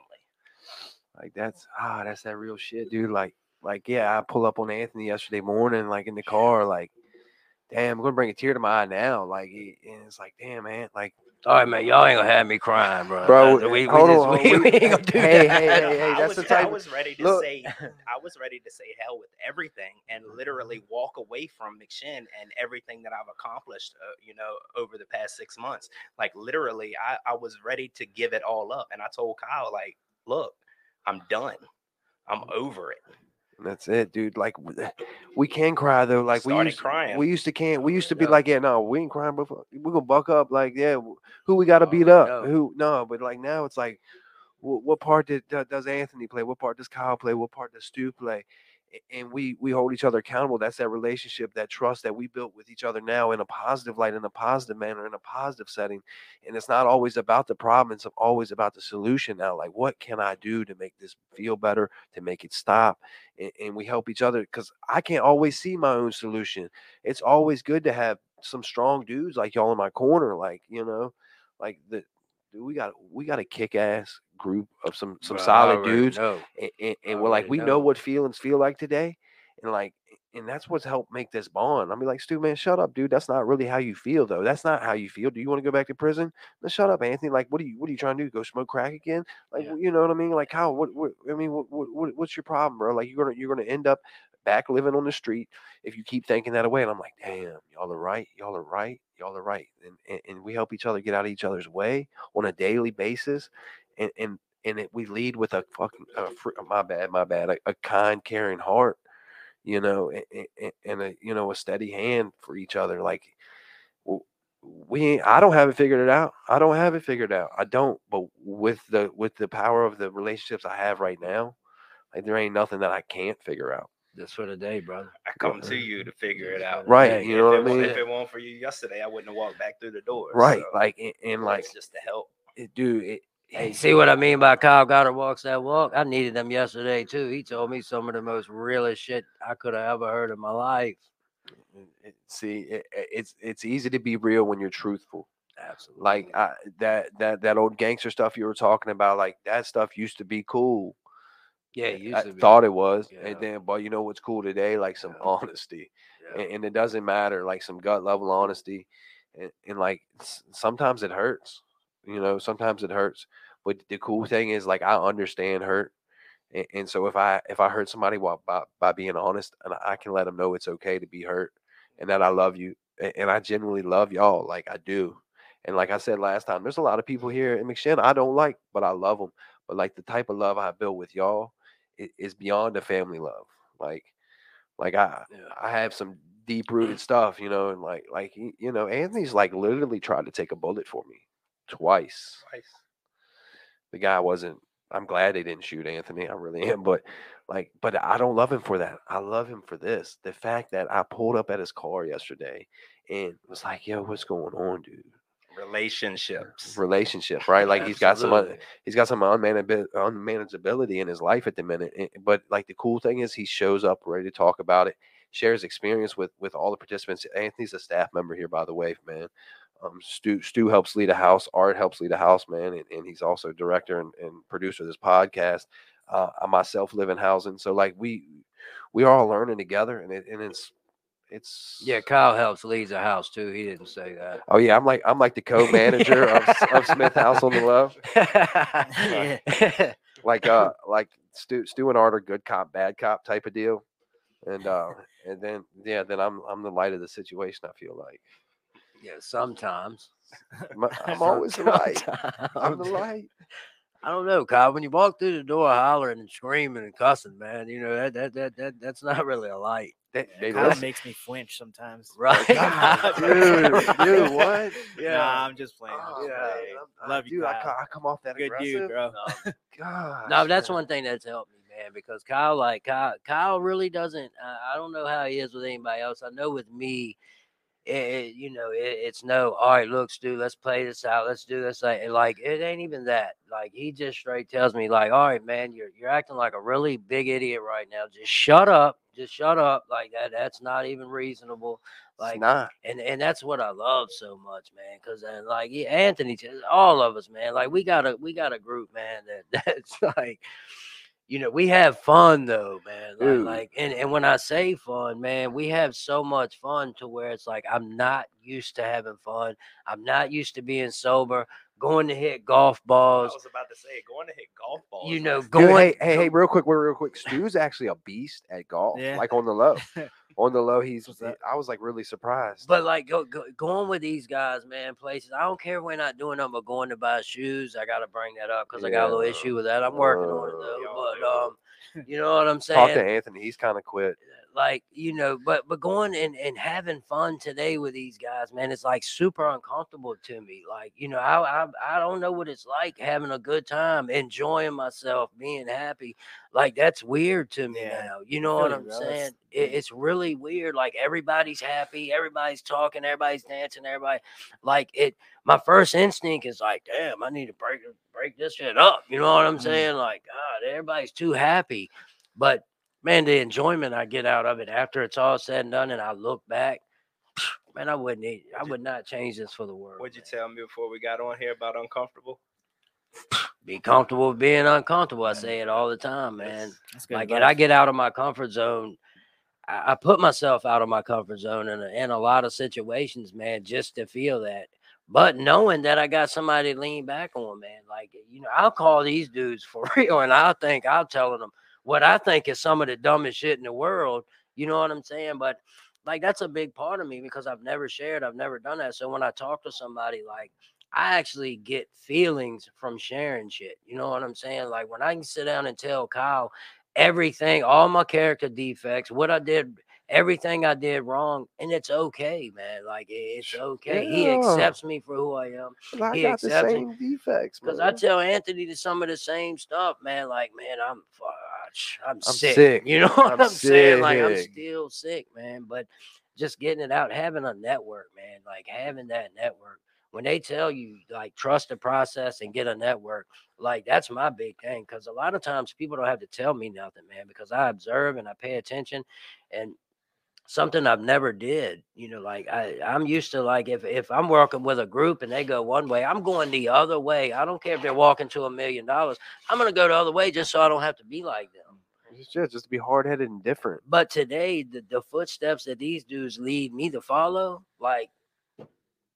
Like that's ah, that's that real shit, dude. Like, like yeah, I pull up on Anthony yesterday morning, like in the car, like, damn, I'm gonna bring a tear to my eye now. Like, he- and it's like, damn, man, like, All right, man. Y'all ain't gonna have me crying, bro. Bro, we, we, hold just, on, we, we- we ain't gonna do hey, that. hey, hey, hey, I that's was, the type I was ready to look. say I was ready to say hell with everything and literally walk away from McShin and everything that I've accomplished, uh, you know, over the past six months. Like literally, I, I was ready to give it all up, and I told Kyle, like, look, I'm done. I'm over it. And that's it, dude. Like, eh, we can cry though. Like, we Started used, crying. we used to can't. We used to be like, yeah, no, we ain't crying, but we're gonna buck up. Like, yeah, who we got to Oh, beat up? know. Who? No, but like now it's like, what, what part did does Anthony play? What part does Kyle play? What part does Stu play? And we we hold each other accountable. That's that relationship, that trust that we built with each other now in a positive light, in a positive manner, in a positive setting. And it's not always about the problem; it's always about the solution. Now, like, what can I do to make this feel better, to make it stop? And, and we help each other because I can't always see my own solution. It's always good to have some strong dudes like y'all in my corner, like you know, like the. Dude, We got we got a kick ass group of some some Bro, solid dudes know. and, and, and we're like we know. know. what feelings feel like today and like and that's what's helped make this bond. I mean, like, Stu, man, shut up, dude. That's not really how you feel, though. That's not how you feel. Do you want to go back to prison? Then shut up, Anthony. Like, what are you, what are you trying to do? Go smoke crack again? Like, Yeah. you know what I mean? Like, how? What? what I mean, what, what, what? What's your problem, bro? Like, you're gonna, you're gonna end up back living on the street if you keep thinking that away. And I'm like, damn, y'all are right. Y'all are right. Y'all are right. And and, and we help each other get out of each other's way on a daily basis, and and and it, we lead with a fucking fr- my bad, my bad, a, a kind, caring heart you know, a- a- a- and a you know a steady hand for each other. Like we, I don't have it figured it out. I don't have it figured out. I don't. But with the with the power of the relationships I have right now, like there ain't nothing that I can't figure out. Just for the day, brother. I come to mm-hmm. you to figure it out. Right, Hey, you know what I if it, wa- mean? If it weren't for you yesterday, I wouldn't have walked back through the door. Right, so like and, and like, it's just to help. it, dude, it, Hey, see what I mean by Kyle Goddard walks that walk? I needed them yesterday too. He told me some of the most realest shit I could have ever heard in my life. it- it- see, it, it- it's it's easy to be real when you're truthful. Absolutely. Like I, that that that old gangster stuff you were talking about, like that stuff used to be cool. Yeah, I to be. thought it was, Yeah. and then, but you know what's cool today? Like some Yeah. honesty, Yeah. and, and it doesn't matter, like some gut level honesty, and, and like sometimes it hurts. You know, sometimes it hurts. But the cool mm-hmm. thing is, like, I understand hurt, and, and so if I if I hurt somebody while by, by being honest, and I can let them know it's okay to be hurt, and that I love you, and I genuinely love y'all, like I do. And like I said last time, there's a lot of people here in McShin I don't like, but I love them. But like the type of love I built with y'all is beyond the family love. Like, like I I have some deep rooted stuff, you know, and like like you know, Anthony's like literally tried to take a bullet for me twice. Twice. The guy wasn't. I'm glad they didn't shoot Anthony. I really am. But like, but I don't love him for that. I love him for this. The fact that I pulled up at his car yesterday and was like, "Yo, what's going on, dude?" Relationships. Relationship, right? Like he's got some. un- he's got some unmanageability, unmanageability in his life at the minute. eh, But like the cool thing is he shows up ready to talk about it, shares experience with with all the participants. Anthony's a staff member here, by the way, man. Um, Stu Stu helps lead a house. Art helps lead a house, man, and, and he's also director and, and producer of this podcast. Uh, I myself live in housing, so like we we are all learning together, and it and it's it's Yeah, Kyle helps leads a house too. He didn't say that. Oh yeah, I'm like I'm like the co-manager of, of Smith House on the Low. yeah. like uh like Stu Stu and Art are good cop, bad cop type of deal. And uh and then yeah, then I'm I'm the light of the situation, I feel like. yeah, sometimes. I'm, I'm always the light. I'm the light. I don't know, Kyle. When you walk through the door hollering and screaming and cussing, man, you know that that that, that that's not really a light, That they Kyle listen. makes me flinch sometimes. right? God, dude, dude, what? Yeah, nah, I'm just playing. I'm Oh, just man, playing. I'm- Love I- you, dude. I, Kyle. co- I come off that Good aggressive. dude, bro. Oh, gosh, No, that's man. one thing that's helped me, man, because Kyle, like Kyle, Kyle really doesn't. I I don't know how he is with anybody else. I know with me, it, it- you know, it, it's no. All right, look, Stu, let's play this out. Let's do this. Like, like it ain't even that. Like he just straight tells me, like, all right, man, you're you're acting like a really big idiot right now. Just shut up. Just shut up. Like that. That's not even reasonable. Like it's not. and and that's what I love so much, man. Because uh, like yeah, Anthony, all of us, man. Like we got a we got a group, man. That that's like, you know, we have fun though, man. Like, like and and when I say fun, man, we have so much fun to where it's like I'm not used to having fun. I'm not used to being sober. Going to hit golf balls. I was about to say, going to hit golf balls. You know, last Dude, going. hey, hey, hey, real quick, real quick. Stu's actually a beast at golf. Yeah. Like on the low. on the low, he's. I was like really surprised. But like go, go, going with these guys, man, places. I don't care if we're not doing them, but going to buy shoes. I gotta bring that up because I got a little Yeah. issue with that. I'm working on it Uh, though. But um, you know what I'm saying? Talk to Anthony. He's kind of quit. Like you know but but going and, and having fun today with these guys man it's like super uncomfortable to me like you know I, I i don't know what it's like having a good time enjoying myself being happy like that's weird to me Yeah, now you know what i'm bro. It's- saying it, it's really weird like everybody's happy everybody's talking everybody's dancing everybody like it my first instinct is like damn i need to break break this shit up you know what i'm Mhm. saying like god everybody's too happy but man, the enjoyment I get out of it after it's all said and done, and I look back, man, I wouldn't, e- I you- would not change this for the world. What'd you man. tell me before we got on here about uncomfortable? Be comfortable with being uncomfortable. I say it all the time, man. That's good Like, advice. and I get out of my comfort zone. I, I put myself out of my comfort zone in a, in a lot of situations, man, just to feel that. But knowing that I got somebody to lean back on, man, like you know, I'll call these dudes for real, and I'll think I'll telling them what I think is some of the dumbest shit in the world. You know what I'm saying? But like that's a big part of me because I've never shared, I've never done that. So when I talk to somebody, like I actually get feelings from sharing shit. You know what I'm saying? Like when I can sit down and tell Kyle everything, all my character defects, what I did, everything I did wrong, and it's okay, man. Like it's okay. He accepts me for who I am. I He got the same defects, Because I tell Anthony to some of the same stuff, man. Like, man, I'm fudge, I'm, sick. sick. You know what I'm I'm, saying? Like, I'm still sick, man. But just getting it out, having a network, man. Like having that network. When they tell you like trust the process and get a network, like that's my big thing. Because a lot of times people don't have to tell me nothing, man. Because I observe and I pay attention, and something I've never did. You know, like I, I'm used to like if if I'm working with a group and they go one way, I'm going the other way. I don't care if they're walking to a million dollars. I'm gonna go the other way just so I don't have to be like them. Just, yeah, just to be hard headed and different. But today, the, the footsteps that these dudes lead me to follow, like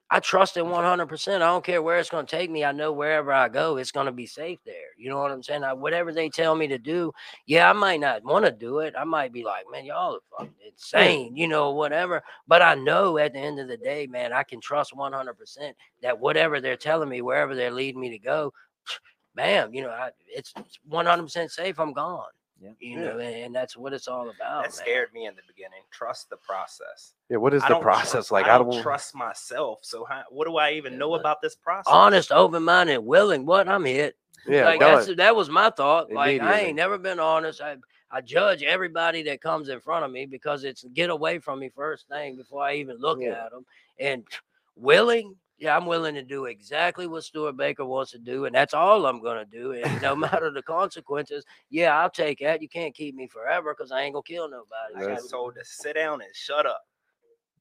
I trust it mm-hmm. 100%. I don't care where it's going to take me. I know wherever I go, it's going to be safe there. You know what I'm saying? I, whatever they tell me to do, yeah, I might not want to do it. I might be like, man, y'all are fucking insane, you know, whatever. But I know at the end of the day, man, I can trust 100% that whatever they're telling me, wherever they're leading me to go, bam, you know, I, it's 100% safe. I'm gone. Yeah. You know, and, and that's what it's all about. that man. scared me in the beginning. Trust the process. Yeah, what is I the process trust- like? I don't don't trust myself. So how, what do I even Yeah, know about this process? honest, open minded, willing. What I'm hit. Yeah, like done. that's that was my thought. Like I ain't never been honest. I I judge everybody that comes in front of me because it's get away from me first thing before I even look Yeah. at them. And willing, yeah, I'm willing to do exactly what Stuart Baker wants to do, and that's all I'm gonna do. And no matter the consequences, yeah, I'll take that. You can't keep me forever because I ain't gonna kill nobody. I got told to sit down and shut up.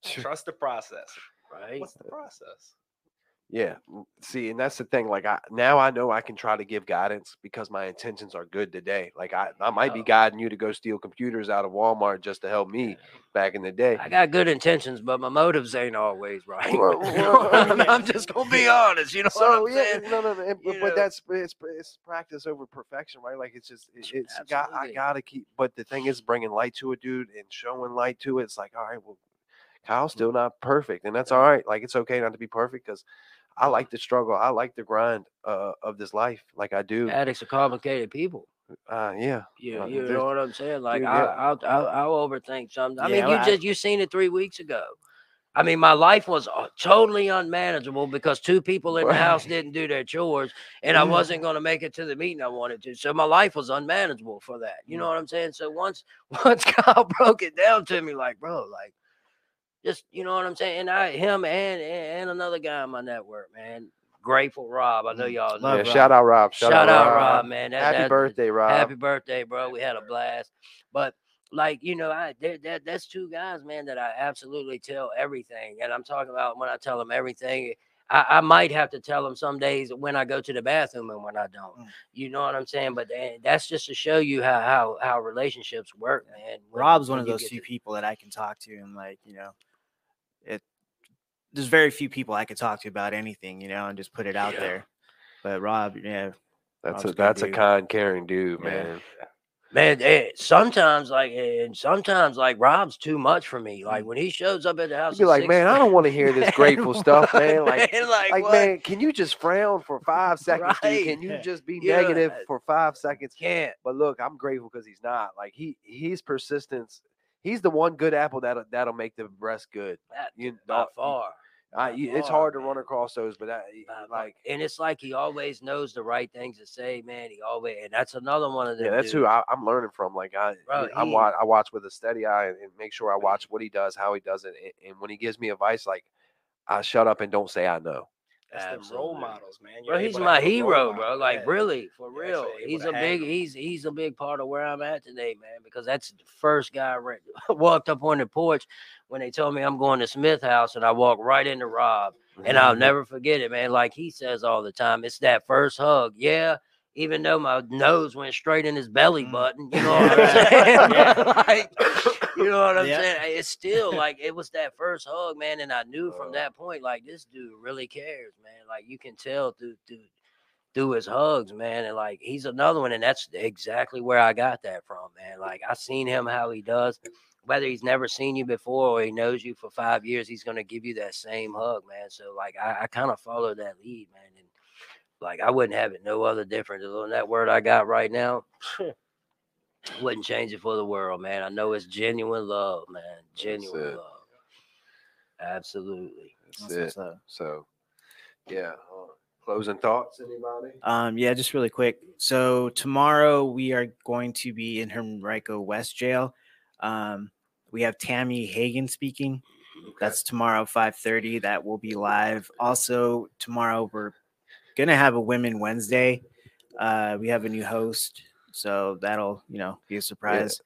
Trust the process. right? What's the process? Yeah. See, and that's the thing. Like I now I know I can try to give guidance because my intentions are good today. Like I, I might be guiding you to go steal computers out of Walmart just to help me back in the day. I got good intentions, but my motives ain't always right. Well, You know what I well? I'm just gonna be honest. You know So yeah, no, no, no. But, but that's it's it's practice over perfection, right? Like it's just it, it's got I gotta keep. But the thing is, bringing light to it, dude, and showing light to it. It's like, all right, well, Kyle's Mm. still not perfect, and that's all right. Like it's okay not to be perfect because I like the struggle. I like the grind uh, of this life, like I do. Addicts are complicated people. Uh, yeah, You, Uh, you know what I'm saying? Like I, yeah. I'll, I'll I'll overthink something. I Yeah, mean, you I- just you seen it three weeks ago. I mean, my life was uh, totally unmanageable because two people in the house didn't do their chores, and I wasn't going to make it to the meeting I wanted to. So my life was unmanageable for that. You know what I'm saying? So once once Kyle broke it down to me, like, bro, like, just you know what I'm saying? And I, him, and and, another guy on my network, man, grateful Rob. I know Mm, y'all. love know yeah. Rob. Shout out Rob. Shout, out, Rob, man. That- Happy that- birthday, Rob. Happy birthday, bro. We had a blast. But like, you know, I that that's two guys, man, that I absolutely tell everything. And I'm talking about when I tell them everything. I, I might have to tell them some days when I go to the bathroom and when I don't. Mm. You know what I'm saying? But eh, that's just to show you how how how relationships work, man. when- Rob's one of those few to- people that I can talk to, and like you know, it. There's very few people I could talk to about anything, you know, and just put it out Yeah. there. But Rob, yeah, That's Rob's a good that's a kind, caring dude, Yeah. man. Man, eh, sometimes like and sometimes like Rob's too much for me. Like when he shows up at the house, You'd be like, six- man, I don't want to hear this Man, grateful stuff, man. Like, man, like, like man, can you just frown for five seconds? dude? Right. Can you just be Yeah, negative for five seconds? can't. But look, I'm grateful because he's not. Like he he's persistence. He's the one good apple that'll that'll make the rest good. That, You by know, far. I, by it's far, hard to run across those, but I, like and it's like he always knows the right things to say, man. He always, and that's another one of them. yeah, that's who dudes. I, I'm learning from. Like I, Bro, I he- watch I watch with a steady eye and, and make sure I watch what he does, how he does it, and, and when he gives me advice, like I shut up and don't say I know. That's the role models, man. Bro, You're he's my have a role hero, bro. model, Like yeah. really, for You're real. He's a big. him. He's he's a big part of where I'm at today, man. Because that's the first guy I re- walked up on the porch when they told me I'm going to Smith House, and I walked right into Rob, and I'll never forget it, man. Like he says all the time, it's that first hug. Yeah. Even though my nose went straight in his belly Mm. button, you know what I'm saying? Yeah. like, you know what I'm Yeah. saying? It's still like it was that first hug, man, and I knew from Uh. that point, like this dude really cares, man. Like you can tell through through through his hugs, man, and like he's another one, and that's exactly where I got that from, man. Like I seen him how he does. Whether he's never seen you before or he knows you for five years, he's gonna give you that same hug, man. So like I, I kind of follow that lead, man, and like I wouldn't have it no other different than that word I got right now. wouldn't change it for the world, man. I know it's genuine love, man. Genuine it. love. Absolutely. That's That's it. what's. So, yeah. uh, closing thoughts, anybody? Um, yeah, just really quick. So tomorrow we are going to be in Henrico West Jail. Um, we have Tammy Hagan speaking. That's tomorrow, five thirty. That will be live. Also tomorrow we're gonna have a Women Wednesday. Uh, we have a new host, so that'll you know be a surprise.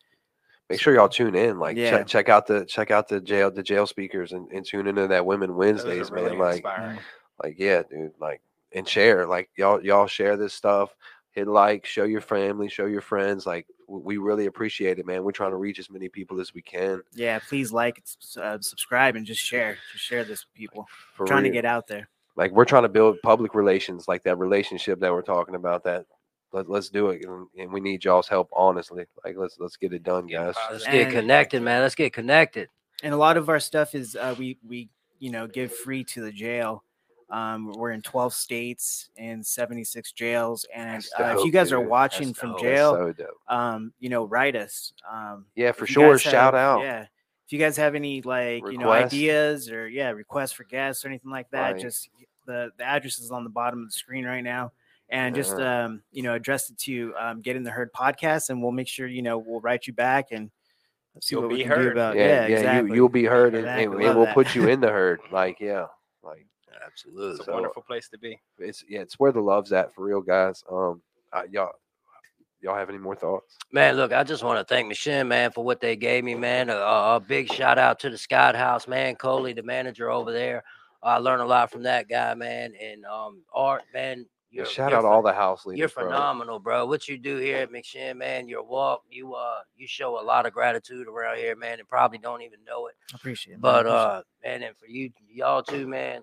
Make sure y'all tune in. Like Yeah. check check out the check out the jail the jail speakers and, and tune into that Women Those are Wednesdays, really man. Like inspiring. like yeah, dude. Like and share. Like y'all y'all share this stuff. hit like, show your family, show your friends. Like we really appreciate it, man. We're trying to reach as many people as we can. Yeah, please like, uh, subscribe, and just share. Just share this with people. For trying to get out there. like we're trying to build public relations, like that relationship that we're talking about. That let, let's do it, and, and we need y'all's help. Honestly, like let's let's get it done, guys. positive. Let's get And- connected, man. Let's get connected. and a lot of our stuff is uh, we we you know give free to the jail. Um, we're in 12 states and 76 jails, and That's uh, if you guys are watching That's from dope. Jail, so um, you know, write us. Um, Yeah, for sure. guys Shout have- out. Yeah, if you guys have any like you know ideas or yeah requests for guests or anything like that, Right. just the the address is on the bottom of the screen right now. And just Yeah. um, you know, address it to um, get in the herd podcast, and we'll make sure you know we'll write you back and see You'll what we be can do about. yeah, Yeah, yeah. exactly. You you'll be heard, and, Exactly, and, love and we'll that. put you in the herd. Like yeah, like Absolutely. It's a So- wonderful place to be. it's yeah, it's where the love's at for real, guys. Um, uh, y'all, y'all have any more thoughts? Man, look, I just want to thank McShin, man, for what they gave me, man. A, a a big shout out to the Scott House, man. Coley, the manager over there. I learned a lot from that guy, man. And um, Art, man. Yeah, You're, shout you're out all the house leaders. You're phenomenal, bro. What you do here at McShin, man, your walk, you uh, you show a lot of gratitude around here, man, and probably don't even know it. appreciate it. But appreciate it. uh, man, and for you, y'all too, man,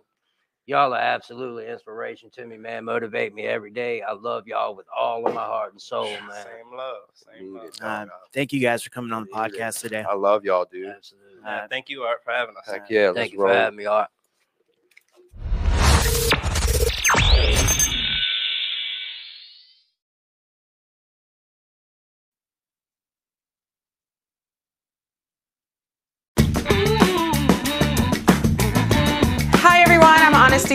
y'all are absolutely inspiration to me, man. Motivate me every day. I love y'all with all of my heart and soul, man. Same love. Same love. Uh, thank you guys for coming on the podcast today. I love y'all, dude. Absolutely. Uh, thank you, Art, for having us. Heck yeah, let's Thank you roll. for having me, Art.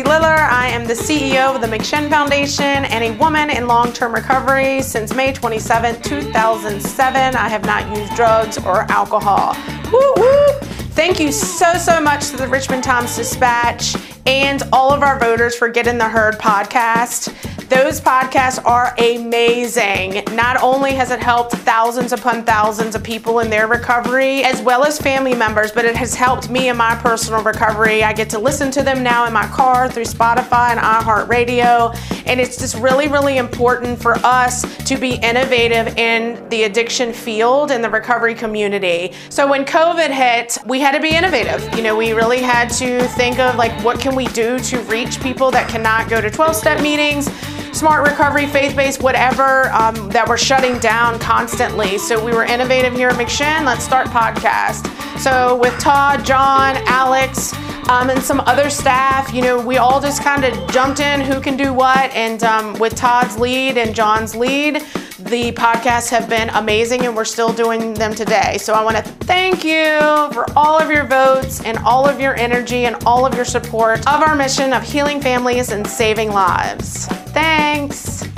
Liller. I am the CEO of the McShin Foundation and a woman in long-term recovery. Since May 27, 2007, I have not used drugs or alcohol. Woo woo! Thank you so, so much to the Richmond Times Dispatch and all of our voters for Get in the Herd podcast. Those podcasts are amazing. Not only has it helped thousands upon thousands of people in their recovery, as well as family members, but it has helped me in my personal recovery. I get to listen to them now in my car through Spotify and iHeartRadio. And it's just really, really important for us to be innovative in the addiction field and the recovery community. So when COVID hit, we had to be innovative. You know, we really had to think of like, what can we do to reach people that cannot go to 12 step meetings? Smart recovery, faith based, whatever um, that we're shutting down constantly. So we were innovative here at McShin. Let's start podcast. So with Todd, John, Alex, um, and some other staff, you know, we all just kind of jumped in who can do what. And um, with Todd's lead and John's lead, the podcasts have been amazing and we're still doing them today. So I want to thank you for all of your votes and all of your energy and all of your support of our mission of healing families and saving lives. Thanks.